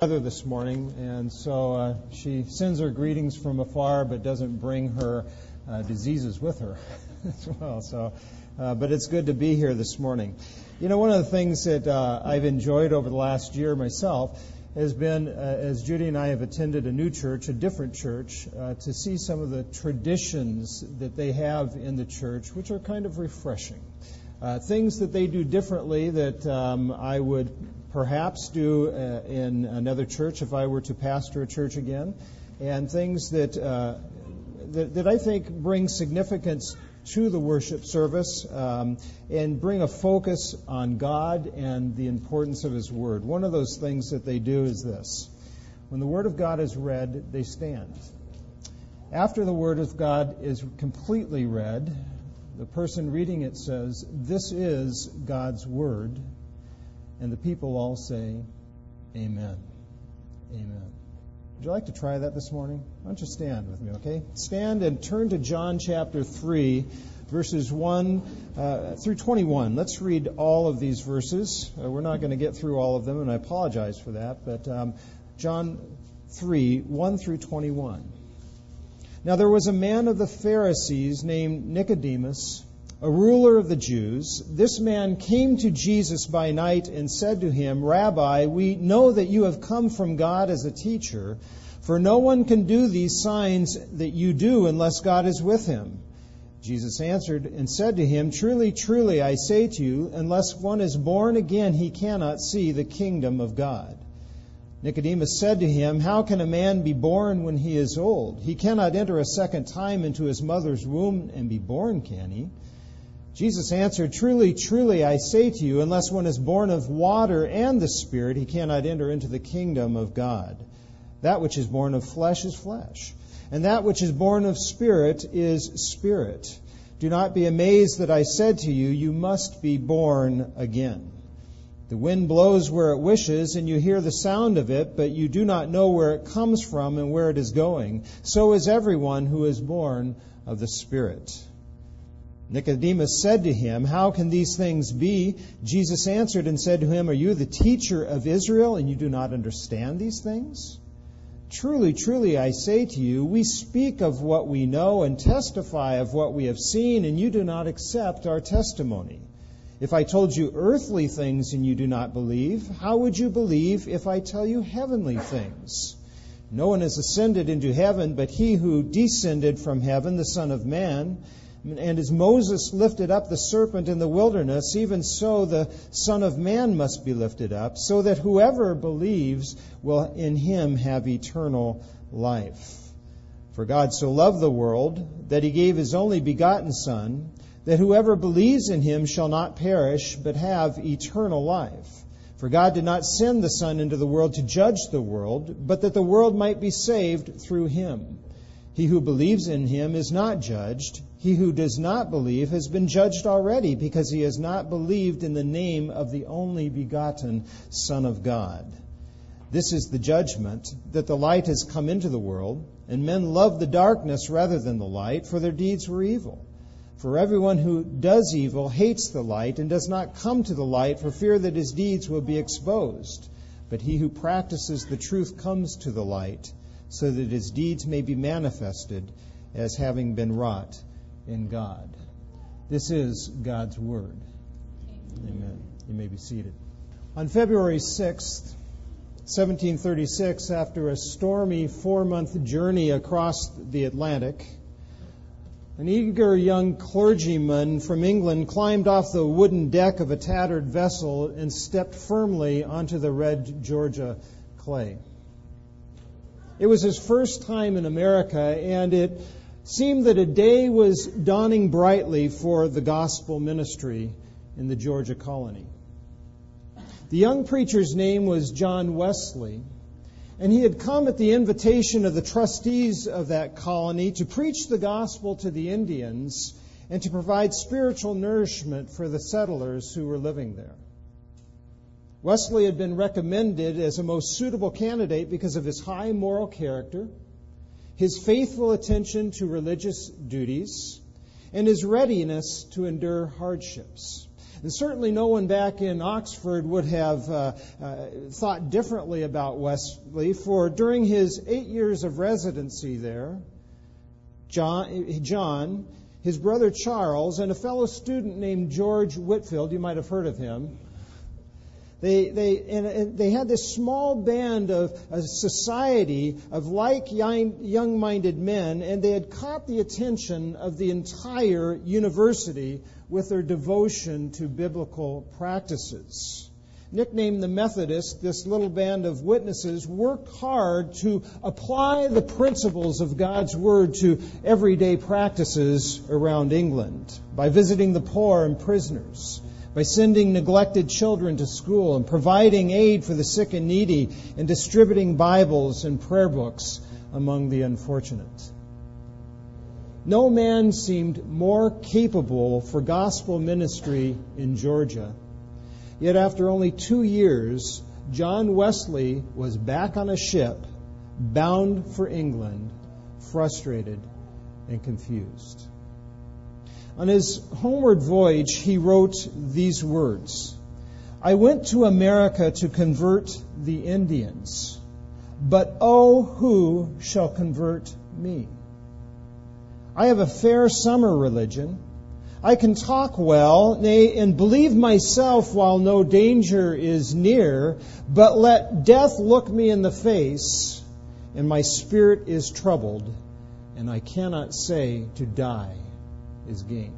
weather this morning, and so uh, she sends her greetings from afar, but doesn't bring her uh, diseases with her as well. So, uh, but it's good to be here this morning. You know, one of the things that uh, I've enjoyed over the last year myself has been, uh, as Judy and I have attended a new church, a different church, uh, to see some of the traditions that they have in the church, which are kind of refreshing. things that they do differently that um, I would perhaps do uh, in another church if I were to pastor a church again, and things that, uh, that, that, I think bring significance to the worship service um, and bring a focus on God and the importance of His Word. One of those things that they do is this when the Word of God is read, they stand. After the Word of God is completely read, the person reading it says, This is God's Word and the people all say, Amen. Amen. Would you like to try that this morning? Why don't you stand with me, okay? Stand and turn to John chapter 3, verses 1 uh, through 21. Let's read all of these verses. Uh, we're not going to get through all of them, and I apologize for that, but um, John 3, 1 through 21. Now there was a man of the Pharisees named Nicodemus a ruler of the Jews, this man came to Jesus by night and said to him, Rabbi, we know that you have come from God as a teacher, for no one can do these signs that you do unless God is with him. Jesus answered and said to him, Truly, truly, I say to you, unless one is born again, he cannot see the kingdom of God. Nicodemus said to him, How can a man be born when he is old? He cannot enter a second time into his mother's womb and be born, can he? Jesus answered, Truly, truly, I say to you, unless one is born of water and the Spirit, he cannot enter into the kingdom of God. That which is born of flesh is flesh, and that which is born of Spirit is spirit. Do not be amazed that I said to you, You must be born again. The wind blows where it wishes, and you hear the sound of it, but you do not know where it comes from and where it is going. So is everyone who is born of the Spirit. Nicodemus said to him, How can these things be? Jesus answered and said to him, Are you the teacher of Israel and you do not understand these things? Truly, truly, I say to you, we speak of what we know and testify of what we have seen, and you do not accept our testimony. If I told you earthly things and you do not believe, how would you believe if I tell you heavenly things? No one has ascended into heaven but he who descended from heaven, the Son of Man. And as Moses lifted up the serpent in the wilderness, even so the Son of Man must be lifted up, so that whoever believes will in him have eternal life. For God so loved the world that he gave his only begotten Son, that whoever believes in him shall not perish, but have eternal life. For God did not send the Son into the world to judge the world, but that the world might be saved through him. He who believes in him is not judged. He who does not believe has been judged already because he has not believed in the name of the only begotten Son of God. This is the judgment that the light has come into the world, and men love the darkness rather than the light, for their deeds were evil. For everyone who does evil hates the light and does not come to the light for fear that his deeds will be exposed. But he who practices the truth comes to the light so that his deeds may be manifested as having been wrought in God. This is God's Word. Amen. You may be seated. On February 6th, 1736, after a stormy four month journey across the Atlantic, an eager young clergyman from England climbed off the wooden deck of a tattered vessel and stepped firmly onto the red Georgia clay. It was his first time in America, and it seemed that a day was dawning brightly for the gospel ministry in the Georgia colony. The young preacher's name was John Wesley, and he had come at the invitation of the trustees of that colony to preach the gospel to the Indians and to provide spiritual nourishment for the settlers who were living there. Wesley had been recommended as a most suitable candidate because of his high moral character, his faithful attention to religious duties, and his readiness to endure hardships. And certainly no one back in Oxford would have uh, uh, thought differently about Wesley, for during his eight years of residency there, John, John, his brother Charles, and a fellow student named George Whitefield, you might have heard of him, they, they, and, they had this small band of a society of like young minded men, and they had caught the attention of the entire university with their devotion to biblical practices. Nicknamed the Methodists, this little band of witnesses worked hard to apply the principles of God's Word to everyday practices around England by visiting the poor and prisoners by sending neglected children to school and providing aid for the sick and needy and distributing Bibles and prayer books among the unfortunate. No man seemed more capable for gospel ministry in Georgia. Yet after only two years, John Wesley was back on a ship bound for England, frustrated and confused. On his homeward voyage, he wrote these words I went to America to convert the Indians, but oh, who shall convert me? I have a fair summer religion. I can talk well, nay, and believe myself while no danger is near, but let death look me in the face, and my spirit is troubled, and I cannot say to die is gain.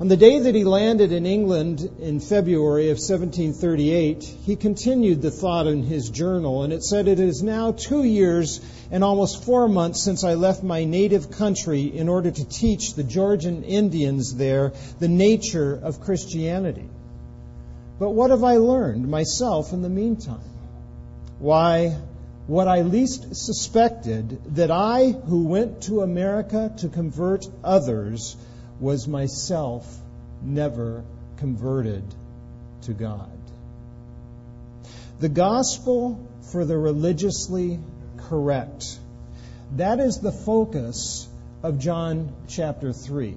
On the day that he landed in England in February of 1738, he continued the thought in his journal, and it said, It is now two years and almost four months since I left my native country in order to teach the Georgian Indians there the nature of Christianity. But what have I learned myself in the meantime? Why, what I least suspected that I, who went to America to convert others, was myself never converted to God. The gospel for the religiously correct. That is the focus of John chapter 3.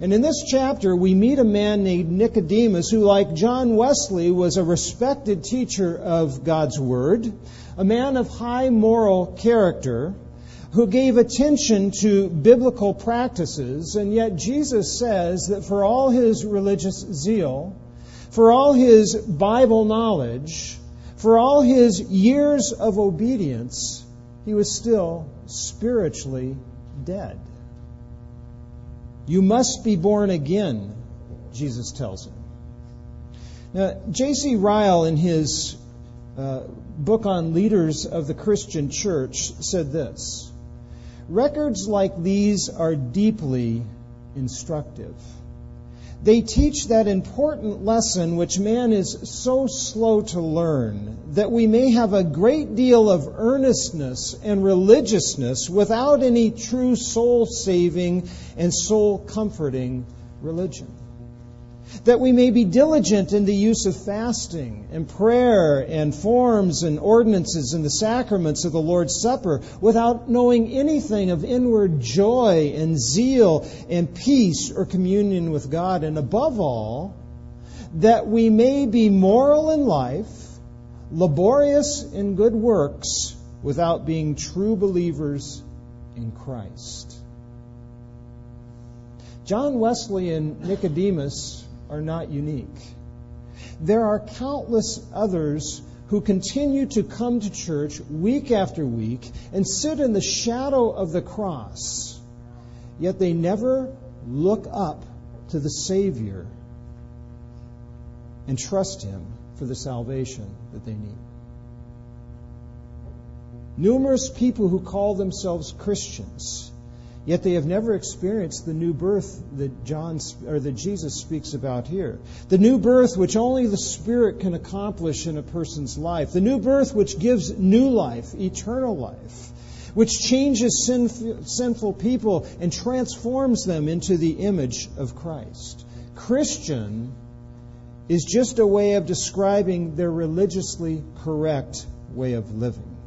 And in this chapter, we meet a man named Nicodemus who, like John Wesley, was a respected teacher of God's Word, a man of high moral character, who gave attention to biblical practices, and yet Jesus says that for all his religious zeal, for all his Bible knowledge, for all his years of obedience, he was still spiritually dead. You must be born again, Jesus tells him. Now, J.C. Ryle, in his uh, book on leaders of the Christian church, said this Records like these are deeply instructive. They teach that important lesson which man is so slow to learn that we may have a great deal of earnestness and religiousness without any true soul saving and soul comforting religion that we may be diligent in the use of fasting and prayer and forms and ordinances and the sacraments of the Lord's Supper without knowing anything of inward joy and zeal and peace or communion with God. And above all, that we may be moral in life, laborious in good works, without being true believers in Christ. John Wesley and Nicodemus are not unique. There are countless others who continue to come to church week after week and sit in the shadow of the cross, yet they never look up to the Savior and trust Him for the salvation that they need. Numerous people who call themselves Christians Yet they have never experienced the new birth that John or that Jesus speaks about here. The new birth which only the Spirit can accomplish in a person's life. The new birth which gives new life, eternal life, which changes sinful people and transforms them into the image of Christ. Christian is just a way of describing their religiously correct way of living.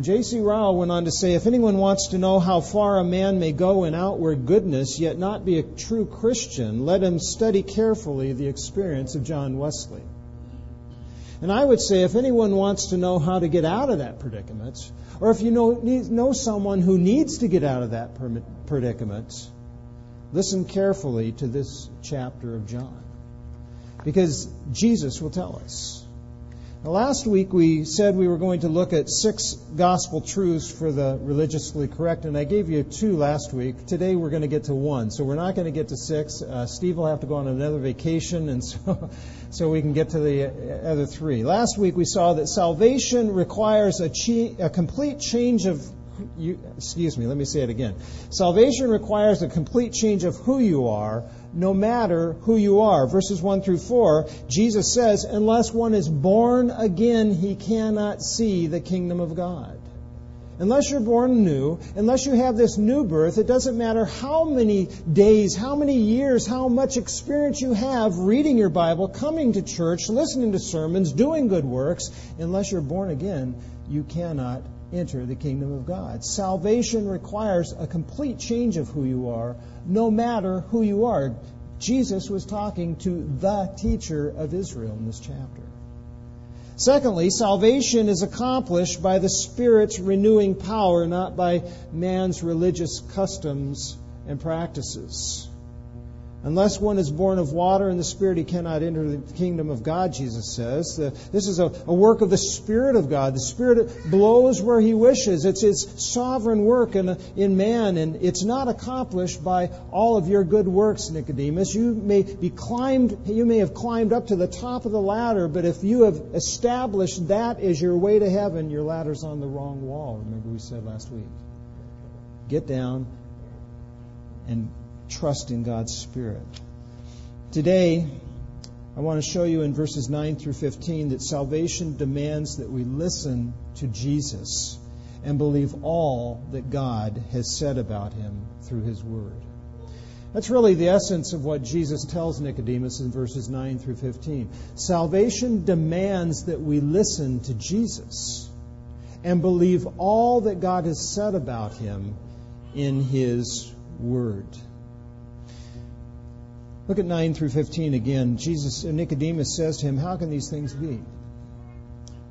J.C. Ryle went on to say if anyone wants to know how far a man may go in outward goodness yet not be a true Christian, let him study carefully the experience of John Wesley. And I would say if anyone wants to know how to get out of that predicament, or if you know, know someone who needs to get out of that predicament, listen carefully to this chapter of John. Because Jesus will tell us. Now, last week we said we were going to look at six gospel truths for the religiously correct, and I gave you two last week. Today we're going to get to one, so we're not going to get to six. Uh, Steve will have to go on another vacation, and so so we can get to the other three. Last week we saw that salvation requires a, a complete change of you, excuse me, let me say it again. Salvation requires a complete change of who you are, no matter who you are. Verses 1 through 4, Jesus says, Unless one is born again, he cannot see the kingdom of God. Unless you're born new, unless you have this new birth, it doesn't matter how many days, how many years, how much experience you have reading your Bible, coming to church, listening to sermons, doing good works, unless you're born again, you cannot enter the kingdom of God. Salvation requires a complete change of who you are, no matter who you are. Jesus was talking to the teacher of Israel in this chapter. Secondly, salvation is accomplished by the Spirit's renewing power, not by man's religious customs and practices. Unless one is born of water and the Spirit, he cannot enter the kingdom of God, Jesus says. This is a, work of the Spirit of God. The Spirit blows where he wishes. It's his sovereign work in, in man, and it's not accomplished by all of your good works, Nicodemus. You may be climbed, you may have climbed up to the top of the ladder, but if you have established that as your way to heaven, your ladder's on the wrong wall. Remember we said last week. Get down and trust in God's Spirit. Today, I want to show you in verses 9 through 15 that salvation demands that we listen to Jesus and believe all that God has said about him through his word. That's really the essence of what Jesus tells Nicodemus in verses 9 through 15. Salvation demands that we listen to Jesus and believe all that God has said about him in his word. Look at 9 through 15 again. Jesus, Nicodemus says to him, How can these things be?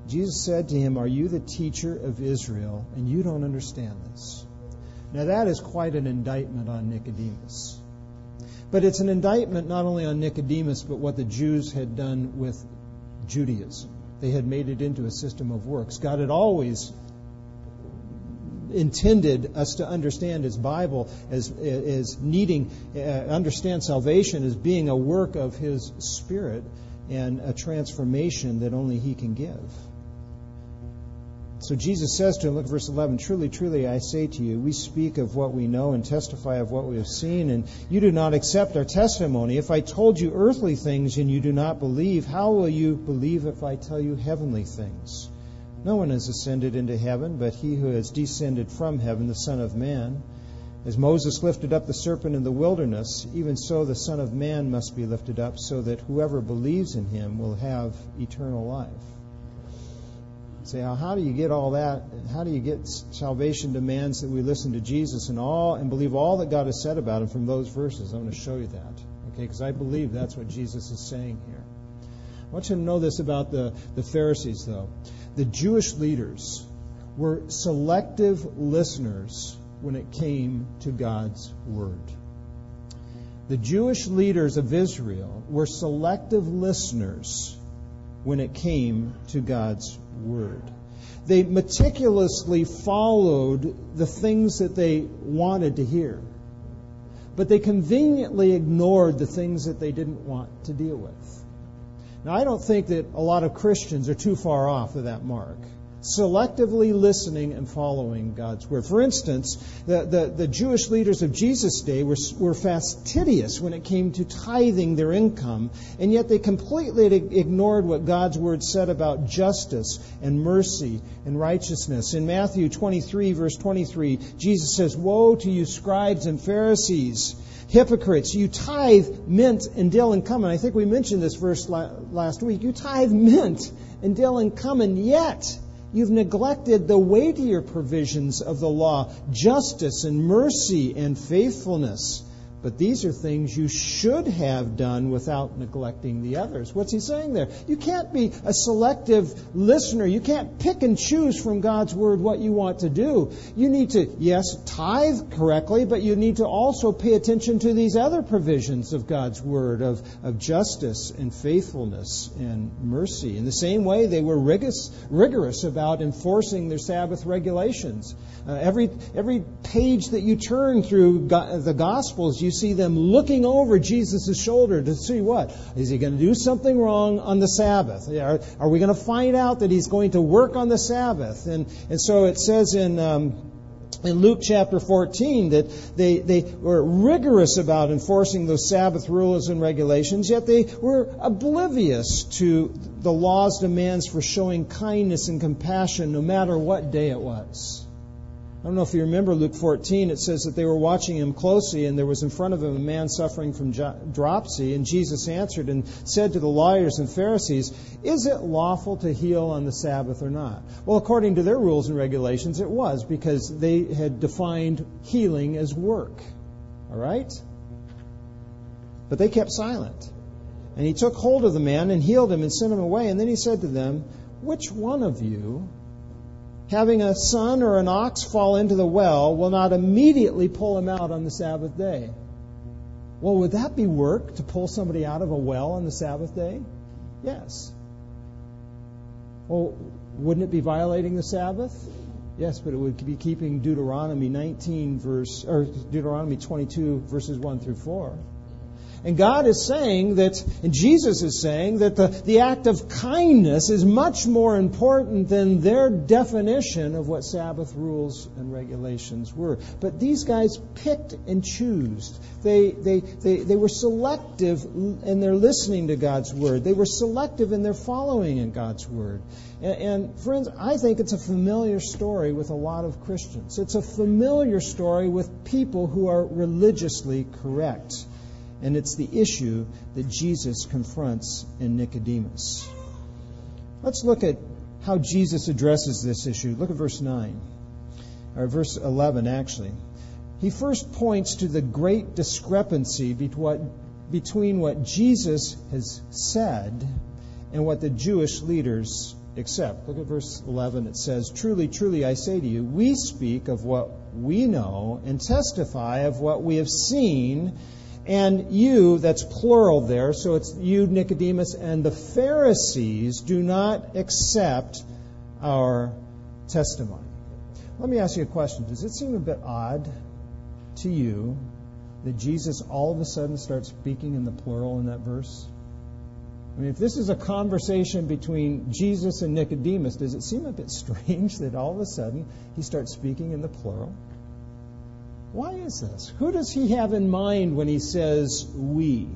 Jesus said to him, Are you the teacher of Israel, and you don't understand this? Now, that is quite an indictment on Nicodemus. But it's an indictment not only on Nicodemus, but what the Jews had done with Judaism. They had made it into a system of works. God had always intended us to understand His Bible as, as needing, uh, understand salvation as being a work of His Spirit and a transformation that only He can give. So Jesus says to him, look at verse 11, Truly, truly, I say to you, we speak of what we know and testify of what we have seen, and you do not accept our testimony. If I told you earthly things and you do not believe, how will you believe if I tell you heavenly things? Mm-hmm. No one has ascended into heaven, but he who has descended from heaven, the Son of Man. As Moses lifted up the serpent in the wilderness, even so the Son of Man must be lifted up, so that whoever believes in him will have eternal life. say, how do you get all that? How do you get salvation demands that we listen to Jesus and all and believe all that God has said about him from those verses? I'm going to show you that, okay? Because I believe that's what Jesus is saying here. I want you to know this about the, the Pharisees, though the Jewish leaders were selective listeners when it came to God's word. The Jewish leaders of Israel were selective listeners when it came to God's word. They meticulously followed the things that they wanted to hear, but they conveniently ignored the things that they didn't want to deal with. Now, I don't think that a lot of Christians are too far off of that mark. Selectively listening and following God's word. For instance, the, the, the Jewish leaders of Jesus' day were, were fastidious when it came to tithing their income, and yet they completely ignored what God's word said about justice and mercy and righteousness. In Matthew 23, verse 23, Jesus says, Woe to you, scribes and Pharisees! Hypocrites, you tithe mint and dill and cumin. I think we mentioned this verse last week. You tithe mint and dill and cumin, yet You've neglected the weightier provisions of the law justice and mercy and faithfulness. But these are things you should have done without neglecting the others. What's he saying there? You can't be a selective listener. You can't pick and choose from God's word what you want to do. You need to, yes, tithe correctly, but you need to also pay attention to these other provisions of God's word of, of justice and faithfulness and mercy. In the same way, they were rigorous, rigorous about enforcing their Sabbath regulations. Uh, every, every page that you turn through go- the Gospels, you see them looking over Jesus' shoulder to see what? Is he going to do something wrong on the Sabbath? Are, are we going to find out that he's going to work on the Sabbath? And, and so it says in. Um, in Luke chapter 14 that they, they were rigorous about enforcing those Sabbath rules and regulations, yet they were oblivious to the law's demands for showing kindness and compassion no matter what day it was. I don't know if you remember Luke 14. It says that they were watching him closely, and there was in front of him a man suffering from dropsy. And Jesus answered and said to the lawyers and Pharisees, Is it lawful to heal on the Sabbath or not? Well, according to their rules and regulations, it was, because they had defined healing as work. All right? But they kept silent. And he took hold of the man and healed him and sent him away. And then he said to them, Which one of you having a son or an ox fall into the well will not immediately pull him out on the Sabbath day. Well, would that be work to pull somebody out of a well on the Sabbath day? Yes. Well, wouldn't it be violating the Sabbath? Yes, but it would be keeping Deuteronomy 19 verse or Deuteronomy 22 verses 1 through 4. And God is saying that, and Jesus is saying that the, the act of kindness is much more important than their definition of what Sabbath rules and regulations were. But these guys picked and chose. They, they, they, they were selective in their listening to God's word. They were selective in their following in God's word. And, and friends, I think it's a familiar story with a lot of Christians. It's a familiar story with people who are religiously correct. And it's the issue that Jesus confronts in Nicodemus. Let's look at how Jesus addresses this issue. Look at verse 9, or verse 11, actually. He first points to the great discrepancy between what Jesus has said and what the Jewish leaders accept. Look at verse 11. It says, Truly, truly, I say to you, we speak of what we know and testify of what we have seen and you, that's plural there, so it's you, Nicodemus, and the Pharisees do not accept our testimony. Let me ask you a question. Does it seem a bit odd to you that Jesus all of a sudden starts speaking in the plural in that verse? I mean, if this is a conversation between Jesus and Nicodemus, does it seem a bit strange that all of a sudden he starts speaking in the plural? Why is this? Who does he have in mind when he says we?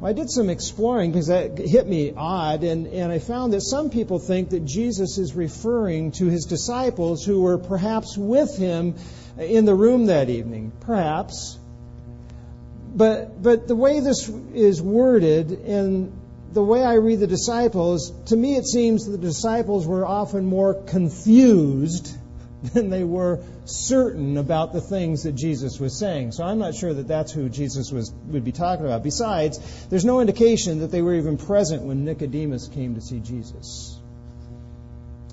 Well, I did some exploring because that hit me odd, and, and I found that some people think that Jesus is referring to his disciples who were perhaps with him in the room that evening. Perhaps. But, but the way this is worded and the way I read the disciples, to me it seems the disciples were often more confused than they were certain about the things that Jesus was saying. So I'm not sure that that's who Jesus was, would be talking about. Besides, there's no indication that they were even present when Nicodemus came to see Jesus.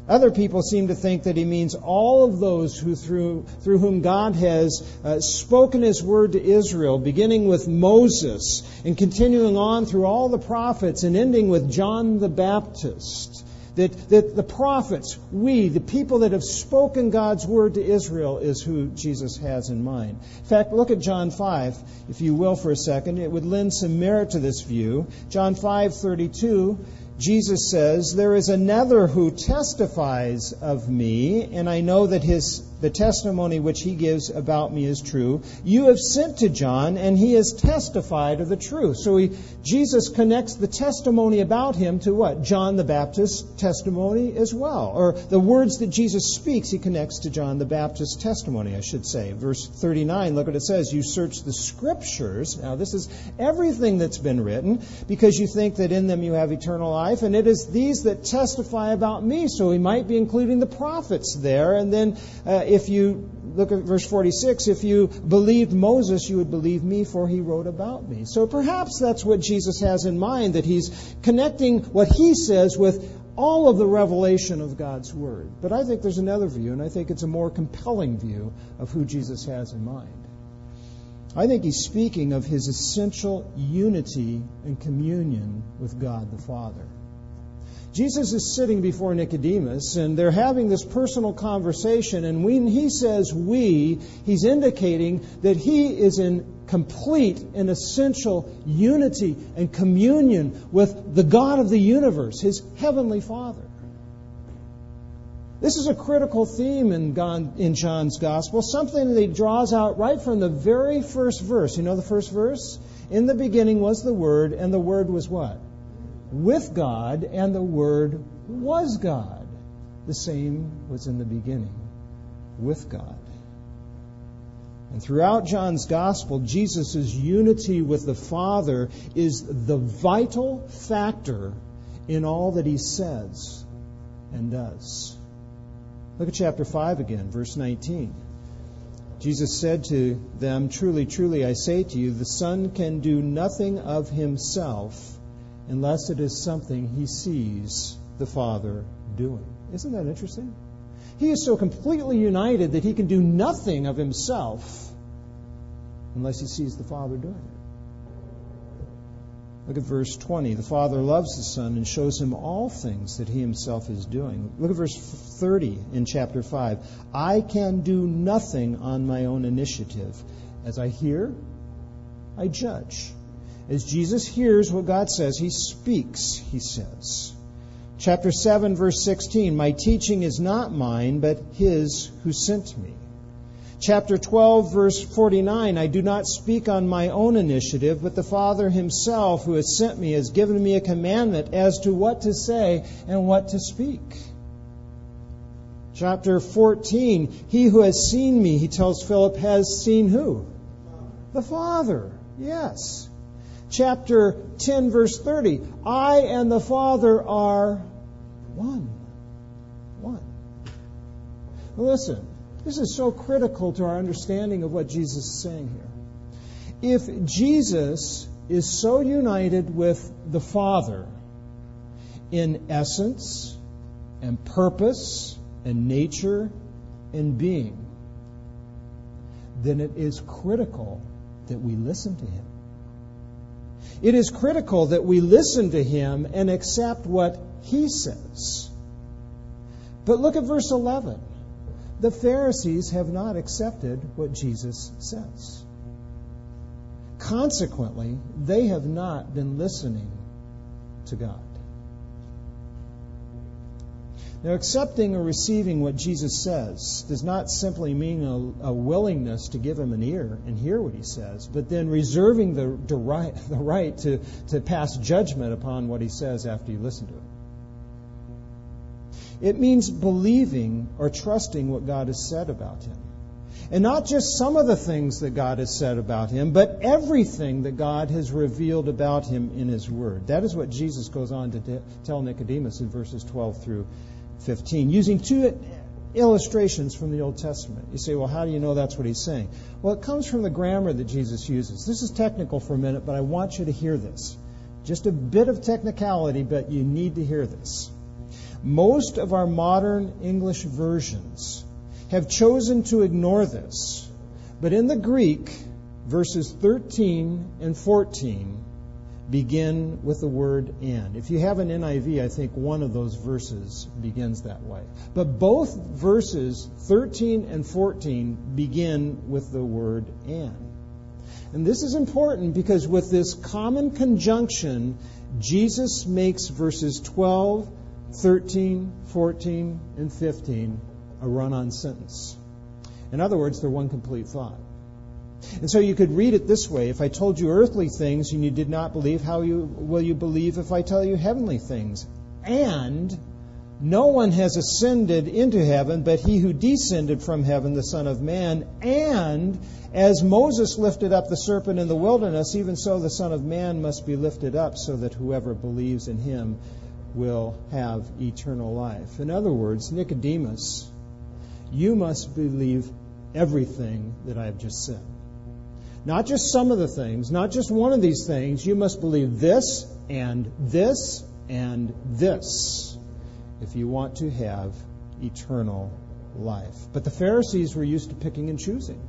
Other people seem to think that he means all of those who through, through whom God has uh, spoken his word to Israel, beginning with Moses and continuing on through all the prophets and ending with John the Baptist. That, that the prophets, we, the people that have spoken God's word to Israel, is who Jesus has in mind. In fact, look at John 5, if you will, for a second. It would lend some merit to this view. John 5 32, Jesus says, There is another who testifies of me, and I know that his the testimony which he gives about me is true. You have sent to John, and he has testified of the truth. So he, Jesus connects the testimony about him to what? John the Baptist's testimony as well. Or the words that Jesus speaks, he connects to John the Baptist's testimony, I should say. Verse 39, look what it says. You search the scriptures. Now, this is everything that's been written, because you think that in them you have eternal life, and it is these that testify about me. So he might be including the prophets there. And then uh, if you look at verse 46, if you believed Moses, you would believe me, for he wrote about me. So perhaps that's what Jesus has in mind, that he's connecting what he says with all of the revelation of God's Word. But I think there's another view, and I think it's a more compelling view of who Jesus has in mind. I think he's speaking of his essential unity and communion with God the Father. Jesus is sitting before Nicodemus, and they're having this personal conversation. And when he says we, he's indicating that he is in complete and essential unity and communion with the God of the universe, his heavenly Father. This is a critical theme in, in John's Gospel, something that he draws out right from the very first verse. You know the first verse? In the beginning was the Word, and the Word was what? With God, and the Word was God. The same was in the beginning with God. And throughout John's Gospel, Jesus' unity with the Father is the vital factor in all that he says and does. Look at chapter 5 again, verse 19. Jesus said to them, Truly, truly, I say to you, the Son can do nothing of himself unless it is something he sees the Father doing. Isn't that interesting? He is so completely united that he can do nothing of himself unless he sees the Father doing it. Look at verse 20. The Father loves the Son and shows him all things that he himself is doing. Look at verse 30 in chapter 5. I can do nothing on my own initiative. As I hear, I judge. As Jesus hears what God says, he speaks, he says. Chapter 7, verse 16 My teaching is not mine, but his who sent me. Chapter 12, verse 49 I do not speak on my own initiative, but the Father himself who has sent me has given me a commandment as to what to say and what to speak. Chapter 14 He who has seen me, he tells Philip, has seen who? The Father. Yes chapter 10, verse 30. I and the Father are one. One. Listen, this is so critical to our understanding of what Jesus is saying here. If Jesus is so united with the Father in essence and purpose and nature and being, then it is critical that we listen to him. It is critical that we listen to him and accept what he says. But look at verse 11. The Pharisees have not accepted what Jesus says. Consequently, they have not been listening to God. Now, accepting or receiving what Jesus says does not simply mean a, a, willingness to give him an ear and hear what he says, but then reserving the, the, right, the right to, to pass judgment upon what he says after you listen to it. It means believing or trusting what God has said about him. And not just some of the things that God has said about him, but everything that God has revealed about him in his word. That is what Jesus goes on to tell Nicodemus in verses 12 through 15, using two illustrations from the Old Testament. You say, well, how do you know that's what he's saying? Well, it comes from the grammar that Jesus uses. This is technical for a minute, but I want you to hear this. Just a bit of technicality, but you need to hear this. Most of our modern English versions have chosen to ignore this, but in the Greek, verses 13 and 14 begin with the word and. If you have an NIV, I think one of those verses begins that way. But both verses 13 and 14 begin with the word and. And this is important because with this common conjunction, Jesus makes verses 12, 13, 14, and 15 a run on sentence. In other words, they're one complete thought. And so you could read it this way If I told you earthly things and you did not believe, how you, will you believe if I tell you heavenly things? And no one has ascended into heaven but he who descended from heaven, the Son of Man. And as Moses lifted up the serpent in the wilderness, even so the Son of Man must be lifted up so that whoever believes in him will have eternal life. In other words, Nicodemus, you must believe everything that I have just said. Not just some of the things, not just one of these things. You must believe this and this and this if you want to have eternal life. But the Pharisees were used to picking and choosing.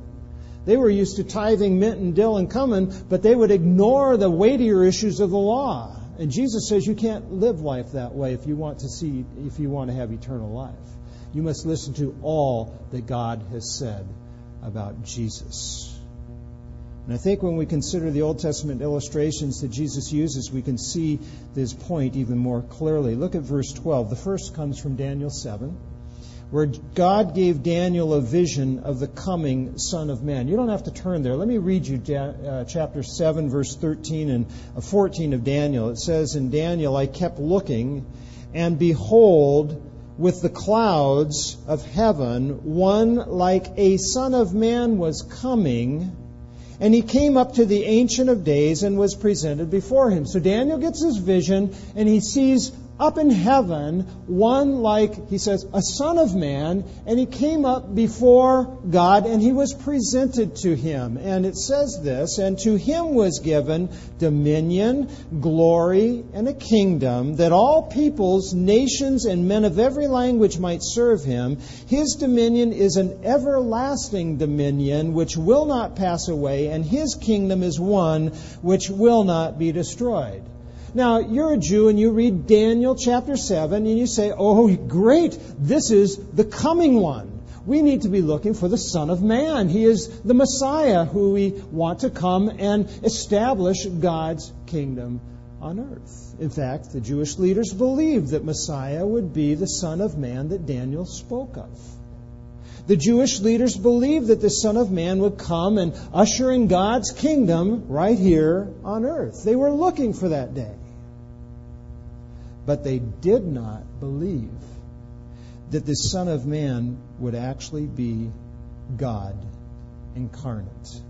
They were used to tithing mint and dill and cumin, but they would ignore the weightier issues of the law. And Jesus says you can't live life that way if you want to see if you want to have eternal life. You must listen to all that God has said about Jesus. And I think when we consider the Old Testament illustrations that Jesus uses, we can see this point even more clearly. Look at verse 12. The first comes from Daniel 7, where God gave Daniel a vision of the coming Son of Man. You don't have to turn there. Let me read you uh, chapter 7, verse 13 and uh, 14 of Daniel. It says, In Daniel, I kept looking, and behold, with the clouds of heaven, one like a Son of Man was coming and he came up to the Ancient of Days and was presented before him. So Daniel gets his vision and he sees up in heaven one like, he says, a son of man, and he came up before God and he was presented to him. And it says this, and to him was given dominion, glory, and a kingdom, that all peoples, nations, and men of every language might serve him. His dominion is an everlasting dominion which will not pass away, and his kingdom is one which will not be destroyed. Now, you're a Jew and you read Daniel chapter 7 and you say, oh, great, this is the coming one. We need to be looking for the Son of Man. He is the Messiah who we want to come and establish God's kingdom on earth. In fact, the Jewish leaders believed that Messiah would be the Son of Man that Daniel spoke of. The Jewish leaders believed that the Son of Man would come and usher in God's kingdom right here on earth. They were looking for that day. But they did not believe that the Son of Man would actually be God incarnate.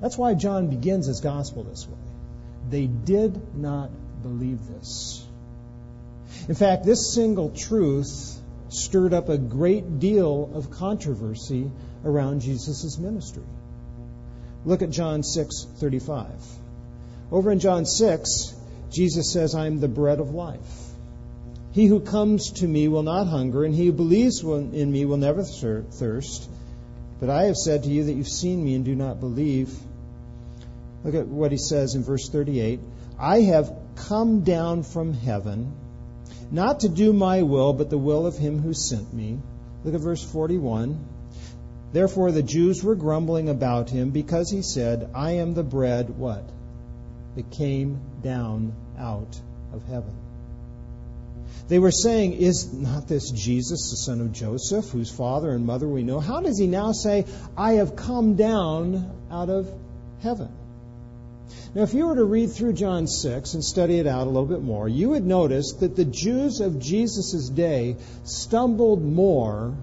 That's why John begins his gospel this way. They did not believe this. In fact, this single truth stirred up a great deal of controversy around Jesus' ministry. Look at John 6:35. Over in John 6, Jesus says, I am the bread of life. He who comes to me will not hunger, and he who believes in me will never thirst. But I have said to you that you've seen me and do not believe. Look at what he says in verse 38 I have come down from heaven, not to do my will, but the will of him who sent me. Look at verse 41. Therefore the Jews were grumbling about him because he said, I am the bread, what? That came down out of heaven. They were saying, Is not this Jesus, the son of Joseph, whose father and mother we know? How does he now say, I have come down out of heaven? Now, if you were to read through John 6 and study it out a little bit more, you would notice that the Jews of Jesus' day stumbled more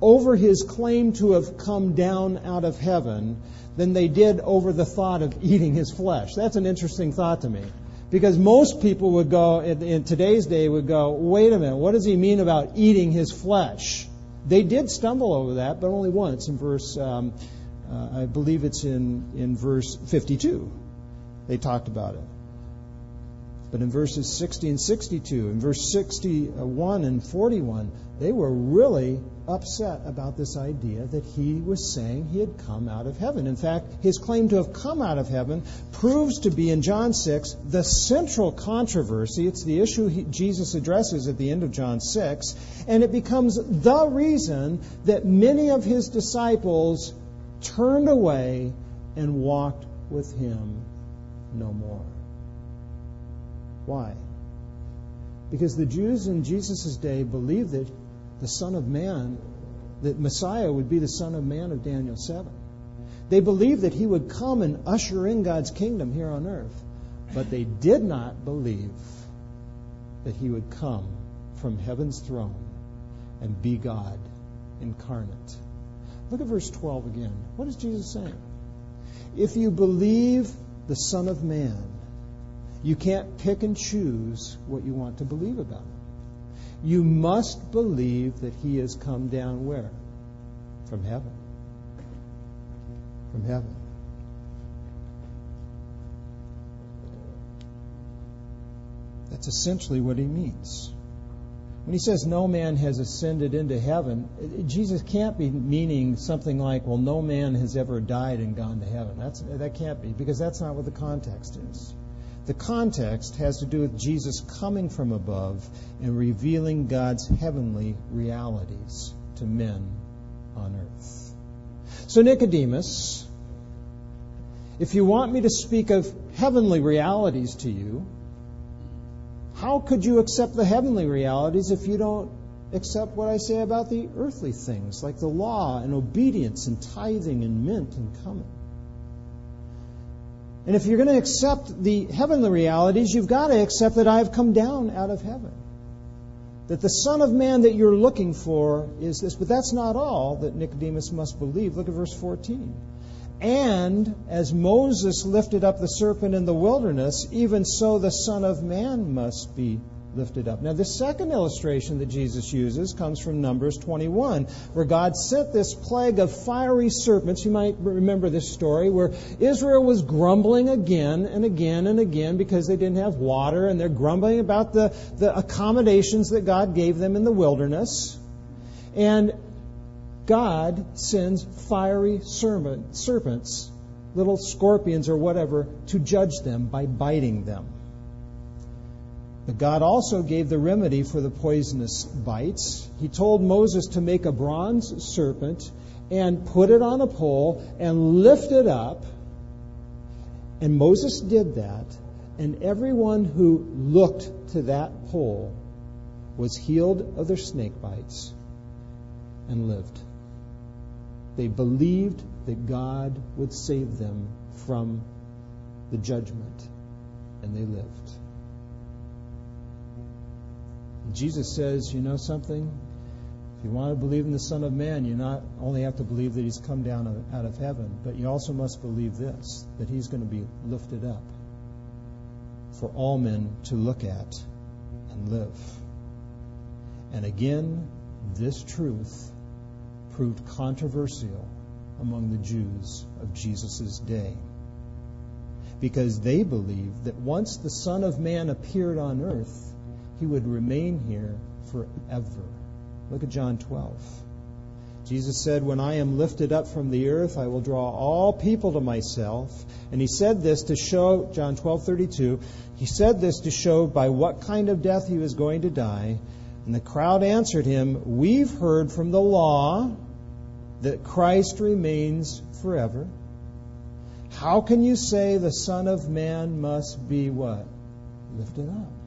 over his claim to have come down out of heaven than they did over the thought of eating his flesh. That's an interesting thought to me. Because most people would go, in today's day, would go, wait a minute, what does he mean about eating his flesh? They did stumble over that, but only once in verse, um, uh, I believe it's in, in verse 52. They talked about it. But in verses 60 and 62, in verse 61 and 41, they were really upset about this idea that he was saying he had come out of heaven. In fact, his claim to have come out of heaven proves to be in John 6 the central controversy. It's the issue he, Jesus addresses at the end of John 6, and it becomes the reason that many of his disciples turned away and walked with him no more. Why? Because the Jews in Jesus' day believed that the Son of Man that Messiah would be the Son of Man of Daniel 7. They believed that he would come and usher in God's kingdom here on earth, but they did not believe that he would come from heaven's throne and be God incarnate. Look at verse 12 again. What is Jesus saying? If you believe the Son of Man, you can't pick and choose what you want to believe about him. You must believe that he has come down where? From heaven. From heaven. That's essentially what he means. When he says no man has ascended into heaven, Jesus can't be meaning something like, well, no man has ever died and gone to heaven. That's, that can't be, because that's not what the context is. The context has to do with Jesus cumin from above and revealing God's heavenly realities to men on earth. So, Nicodemus, if you want me to speak of heavenly realities to you, how could you accept the heavenly realities if you don't accept what I say about the earthly things, like the law and obedience and tithing and mint and coming? And if you're going to accept the heavenly realities, you've got to accept that I've come down out of heaven. That the Son of Man that you're looking for is this. But that's not all that Nicodemus must believe. Look at verse 14. And as Moses lifted up the serpent in the wilderness, even so the Son of Man must be lifted up. Now, the second illustration that Jesus uses comes from Numbers 21, where God sent this plague of fiery serpents. You might remember this story where Israel was grumbling again and again and again because they didn't have water, and they're grumbling about the, the accommodations that God gave them in the wilderness. And God sends fiery serpents, little scorpions or whatever, to judge them by biting them. But God also gave the remedy for the poisonous bites. He told Moses to make a bronze serpent and put it on a pole and lift it up. And Moses did that, and everyone who looked to that pole was healed of their snake bites and lived. They believed that God would save them from the judgment, and they lived. Jesus says, You know something? If you want to believe in the Son of Man, you not only have to believe that he's come down out of heaven, but you also must believe this that he's going to be lifted up for all men to look at and live. And again, this truth proved controversial among the Jews of Jesus' day. Because they believed that once the Son of Man appeared on earth, he would remain here forever. Look at John 12. Jesus said, When I am lifted up from the earth, I will draw all people to myself. And he said this to show, John 12, 32, he said this to show by what kind of death he was going to die. And the crowd answered him, We've heard from the law that Christ remains forever. How can you say the Son of Man must be what? Lifted up.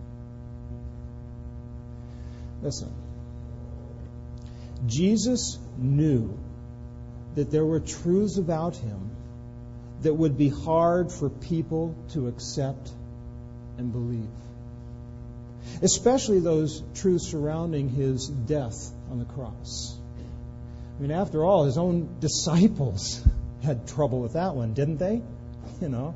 Listen. Jesus knew that there were truths about him that would be hard for people to accept and believe. Especially those truths surrounding his death on the cross. I mean, after all, his own disciples had trouble with that one, didn't they? You know,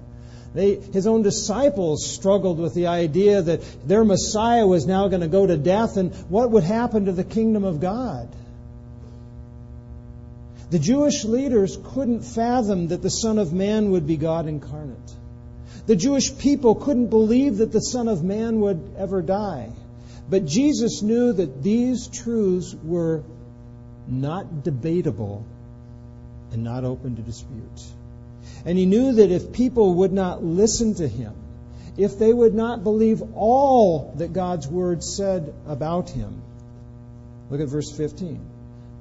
they, his own disciples struggled with the idea that their Messiah was now going to go to death and what would happen to the kingdom of God. The Jewish leaders couldn't fathom that the Son of Man would be God incarnate. The Jewish people couldn't believe that the Son of Man would ever die. But Jesus knew that these truths were not debatable, and not open to dispute. And he knew that if people would not listen to him, if they would not believe all that God's word said about him, look at verse 15,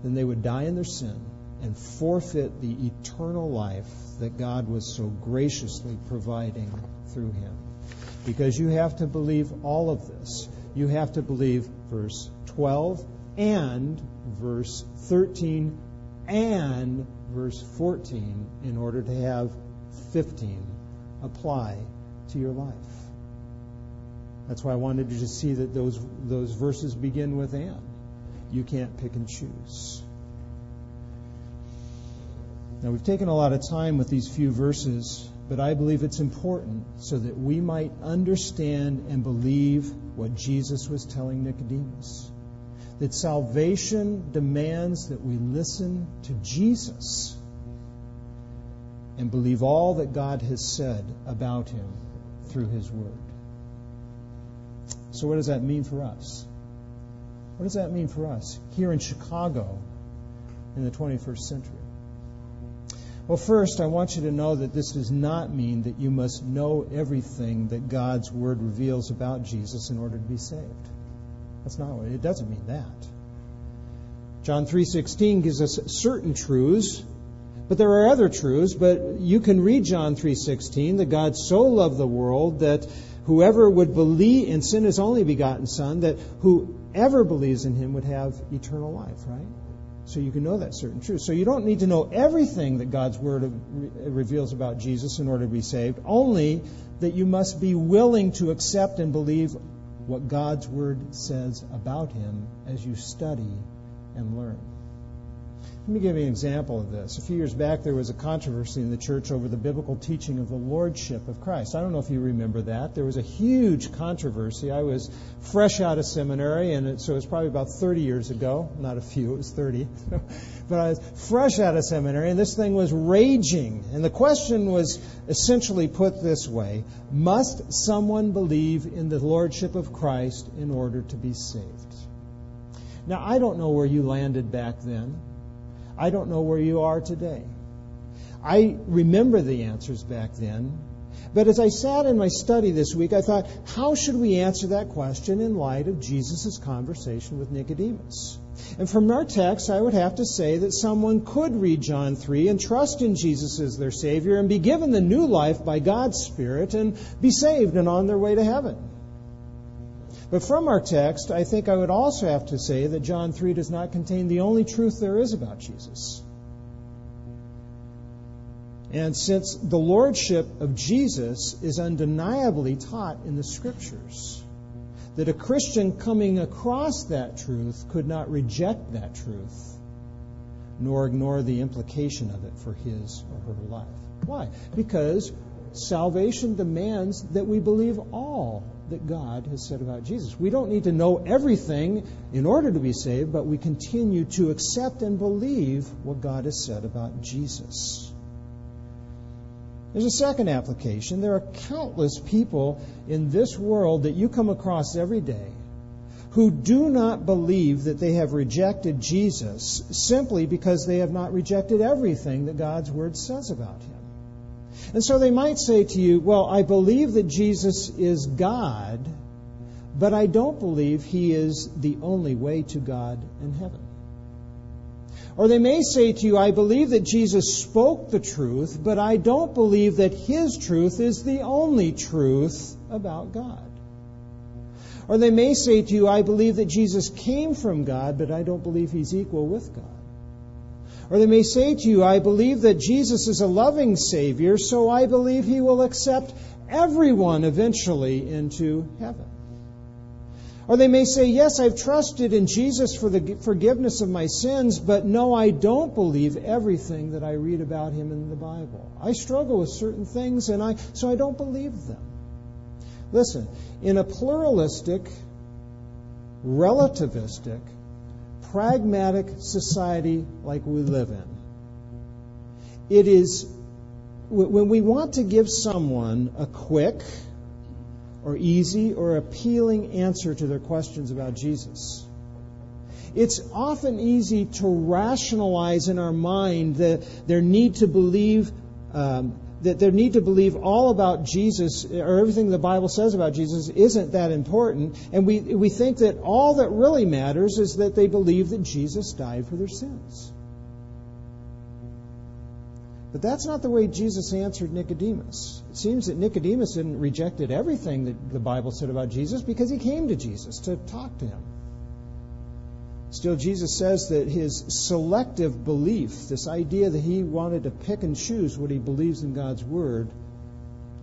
then they would die in their sin and forfeit the eternal life that God was so graciously providing through him. Because you have to believe all of this. You have to believe verse 12 and verse 13 and verse 14 in order to have 15 apply to your life. That's why I wanted you to see that those, those verses begin with and. You can't pick and choose. Now, we've taken a lot of time with these few verses, but I believe it's important so that we might understand and believe what Jesus was telling Nicodemus. That salvation demands that we listen to Jesus and believe all that God has said about him through his word. So, what does that mean for us? What does that mean for us here in Chicago in the 21st century? Well, first, I want you to know that this does not mean that you must know everything that God's Word reveals about Jesus in order to be saved. That's not what it doesn't mean that. John 3:16 gives us certain truths, but there are other truths, but you can read John 3:16 that God so loved the world that whoever would believe in sin his only begotten son that whoever believes in him would have eternal life, right? So you can know that certain truth. So you don't need to know everything that God's Word reveals about Jesus in order to be saved, only that you must be willing to accept and believe what God's Word says about Him as you study and learn. Let me give you an example of this. A few years back, there was a controversy in the church over the biblical teaching of the Lordship of Christ. I don't know if you remember that. There was a huge controversy. I was fresh out of seminary, and it, so it was probably about 30 years ago. Not a few, it was 30. but I was fresh out of seminary, and this thing was raging. And the question was essentially put this way Must someone believe in the Lordship of Christ in order to be saved? Now, I don't know where you landed back then. I don't know where you are today. I remember the answers back then. But as I sat in my study this week, I thought, how should we answer that question in light of Jesus' conversation with Nicodemus? And from our text, I would have to say that someone could read John 3 and trust in Jesus as their Savior and be given the new life by God's Spirit and be saved and on their way to heaven. But from our text, I think I would also have to say that John 3 does not contain the only truth there is about Jesus. And since the lordship of Jesus is undeniably taught in the scriptures, that a Christian coming across that truth could not reject that truth, nor ignore the implication of it for his or her life. Why? Because salvation demands that we believe all that God has said about Jesus. We don't need to know everything in order to be saved, but we continue to accept and believe what God has said about Jesus. There's a second application. There are countless people in this world that you come across every day who do not believe that they have rejected Jesus simply because they have not rejected everything that God's Word says about Him. And so they might say to you, Well, I believe that Jesus is God, but I don't believe he is the only way to God and heaven. Or they may say to you, I believe that Jesus spoke the truth, but I don't believe that his truth is the only truth about God. Or they may say to you, I believe that Jesus came from God, but I don't believe he's equal with God. Or they may say to you, I believe that Jesus is a loving Savior, so I believe He will accept everyone eventually into heaven. Or they may say, Yes, I've trusted in Jesus for the forgiveness of my sins, but no, I don't believe everything that I read about him in the Bible. I struggle with certain things, and I, so I don't believe them. Listen, in a pluralistic, relativistic, pragmatic society like we live in, it is when we want to give someone a quick or easy or appealing answer to their questions about Jesus. It's often easy to rationalize in our mind the, their need to believe um, that their need to believe all about Jesus or everything the Bible says about Jesus isn't that important. And we, we think that all that really matters is that they believe that Jesus died for their sins. But that's not the way Jesus answered Nicodemus. It seems that Nicodemus didn't rejected everything that the Bible said about Jesus because he came to Jesus to talk to him. Still, Jesus says that his selective belief, this idea that he wanted to pick and choose what he believes in God's Word,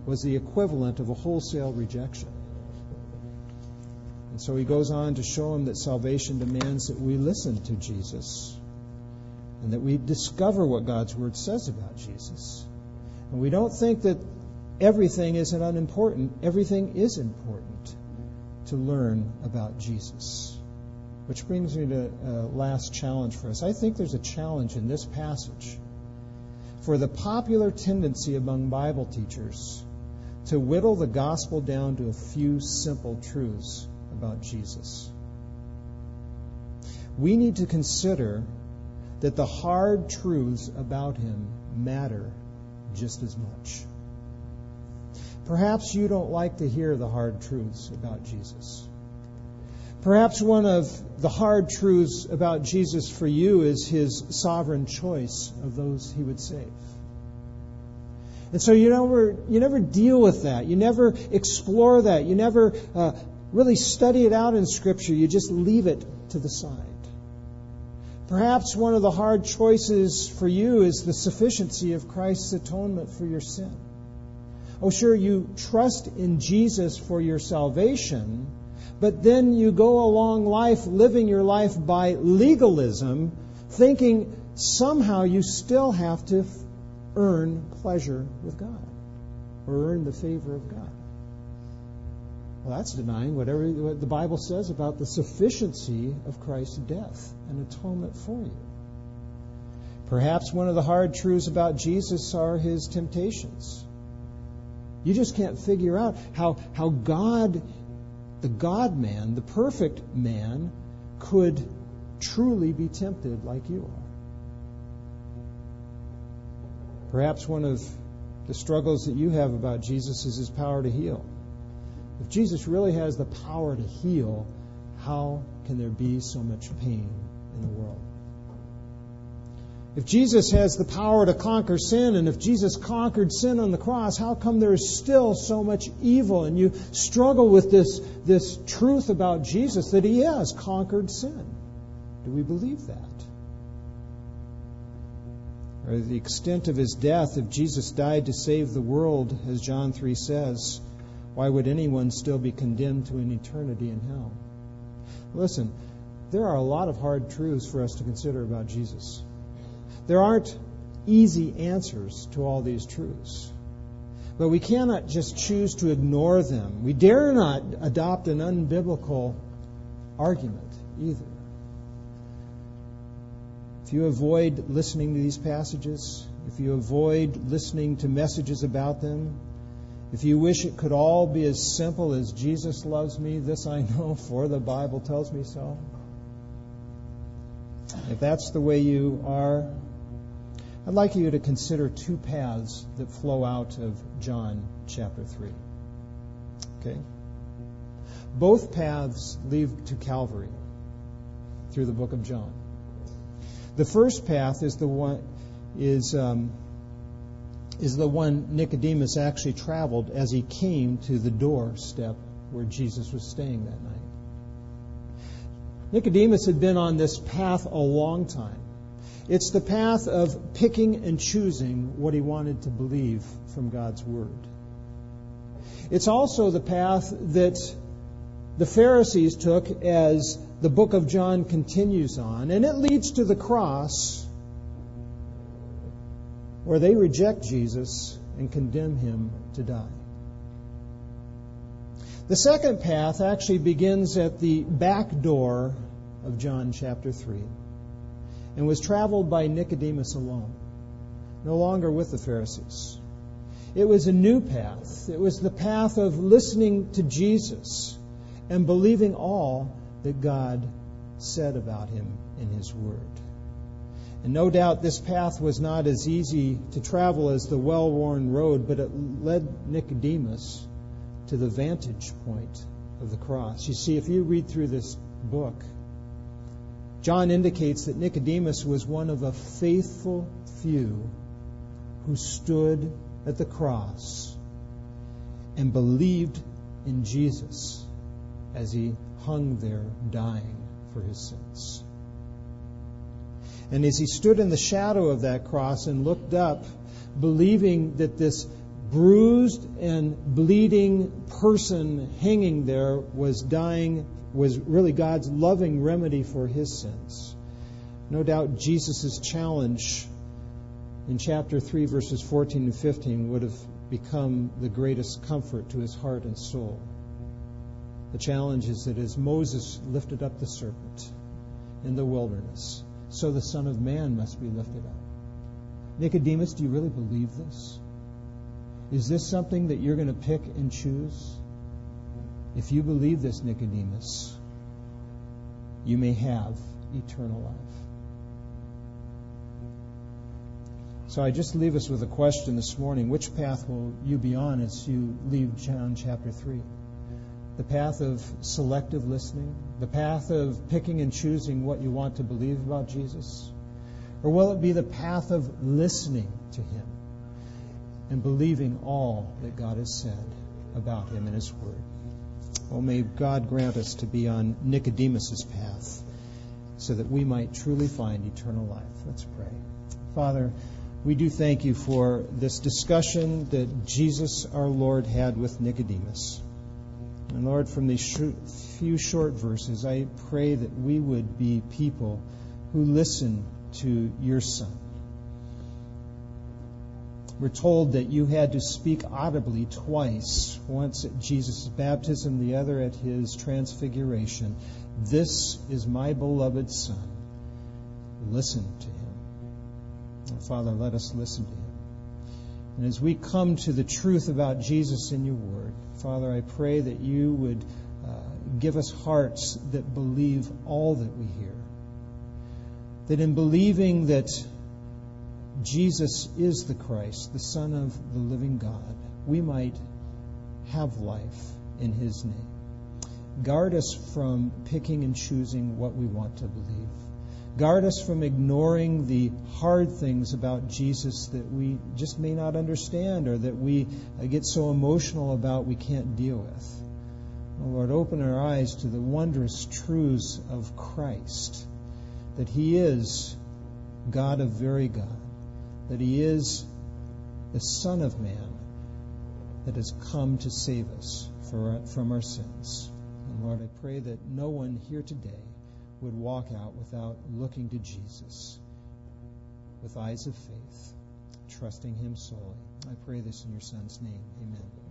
was the equivalent of a wholesale rejection. And so he goes on to show him that salvation demands that we listen to Jesus and that we discover what God's Word says about Jesus. And we don't think that everything isn't unimportant. Everything is important to learn about Jesus. Which brings me to a last challenge for us. I think there's a challenge in this passage for the popular tendency among Bible teachers to whittle the gospel down to a few simple truths about Jesus. We need to consider that the hard truths about him matter just as much. Perhaps you don't like to hear the hard truths about Jesus. Perhaps one of the hard truths about Jesus for you is his sovereign choice of those he would save. And so you never, you never deal with that. You never explore that. You never uh, really study it out in Scripture. You just leave it to the side. Perhaps one of the hard choices for you is the sufficiency of Christ's atonement for your sin. Oh, sure, you trust in Jesus for your salvation but then you go along life living your life by legalism, thinking somehow you still have to earn pleasure with God or earn the favor of God. Well, that's denying whatever what the Bible says about the sufficiency of Christ's death and atonement for you. Perhaps one of the hard truths about Jesus are his temptations. You just can't figure out how, how God the God man, the perfect man, could truly be tempted like you are. Perhaps one of the struggles that you have about Jesus is his power to heal. If Jesus really has the power to heal, how can there be so much pain in the world? If Jesus has the power to conquer sin, and if Jesus conquered sin on the cross, how come there is still so much evil? And you struggle with this, this truth about Jesus that he has conquered sin. Do we believe that? Or the extent of his death, if Jesus died to save the world, as John 3 says, why would anyone still be condemned to an eternity in hell? Listen, there are a lot of hard truths for us to consider about Jesus. There aren't easy answers to all these truths. But we cannot just choose to ignore them. We dare not adopt an unbiblical argument either. If you avoid listening to these passages, if you avoid listening to messages about them, if you wish it could all be as simple as Jesus loves me, this I know, for the Bible tells me so. If that's the way you are, I'd like you to consider two paths that flow out of John chapter 3. Okay? Both paths lead to Calvary through the book of John. The first path is the one is um, is the one Nicodemus actually traveled as he came to the doorstep where Jesus was staying that night. Nicodemus had been on this path a long time. It's the path of picking and choosing what he wanted to believe from God's Word. It's also the path that the Pharisees took as the book of John continues on, and it leads to the cross where they reject Jesus and condemn him to die. The second path actually begins at the back door of John chapter 3 and was traveled by Nicodemus alone, no longer with the Pharisees. It was a new path. It was the path of listening to Jesus and believing all that God said about him in his word. And no doubt this path was not as easy to travel as the well worn road, but it led Nicodemus to the vantage point of the cross. You see, if you read through this book, John indicates that Nicodemus was one of a faithful few who stood at the cross and believed in Jesus as he hung there dying for his sins. And as he stood in the shadow of that cross and looked up, believing that this bruised and bleeding person hanging there was dying, was really God's loving remedy for his sins. No doubt Jesus' challenge in chapter 3, verses 14 and 15 would have become the greatest comfort to his heart and soul. The challenge is that as Moses lifted up the serpent in the wilderness, so the Son of Man must be lifted up. Nicodemus, do you really believe this? Is this something that you're going to pick and choose? If you believe this, Nicodemus, you may have eternal life. So I just leave us with a question this morning. Which path will you be on as you leave John chapter 3? The path of selective listening? The path of picking and choosing what you want to believe about Jesus? Or will it be the path of listening to Him and believing all that God has said about Him in His Word? Oh, may God grant us to be on Nicodemus's path so that we might truly find eternal life. Let's pray. Father, we do thank you for this discussion that Jesus our Lord had with Nicodemus. And Lord, from these few short verses, I pray that we would be people who listen to your Son. We're told that you had to speak audibly twice, once at Jesus' baptism, the other at his transfiguration. This is my beloved Son. Listen to him. Father, let us listen to him. And as we come to the truth about Jesus in your word, Father, I pray that you would uh, give us hearts that believe all that we hear. That in believing that Jesus is the Christ, the Son of the living God, we might have life in his name. Guard us from picking and choosing what we want to believe. Guard us from ignoring the hard things about Jesus that we just may not understand or that we get so emotional about we can't deal with. Oh Lord, open our eyes to the wondrous truths of Christ that He is God of very God, that He is the Son of Man that has come to save us from our sins. And Lord, I pray that no one here today would walk out without looking to Jesus with eyes of faith, trusting Him solely. I pray this in your Son's name. Amen.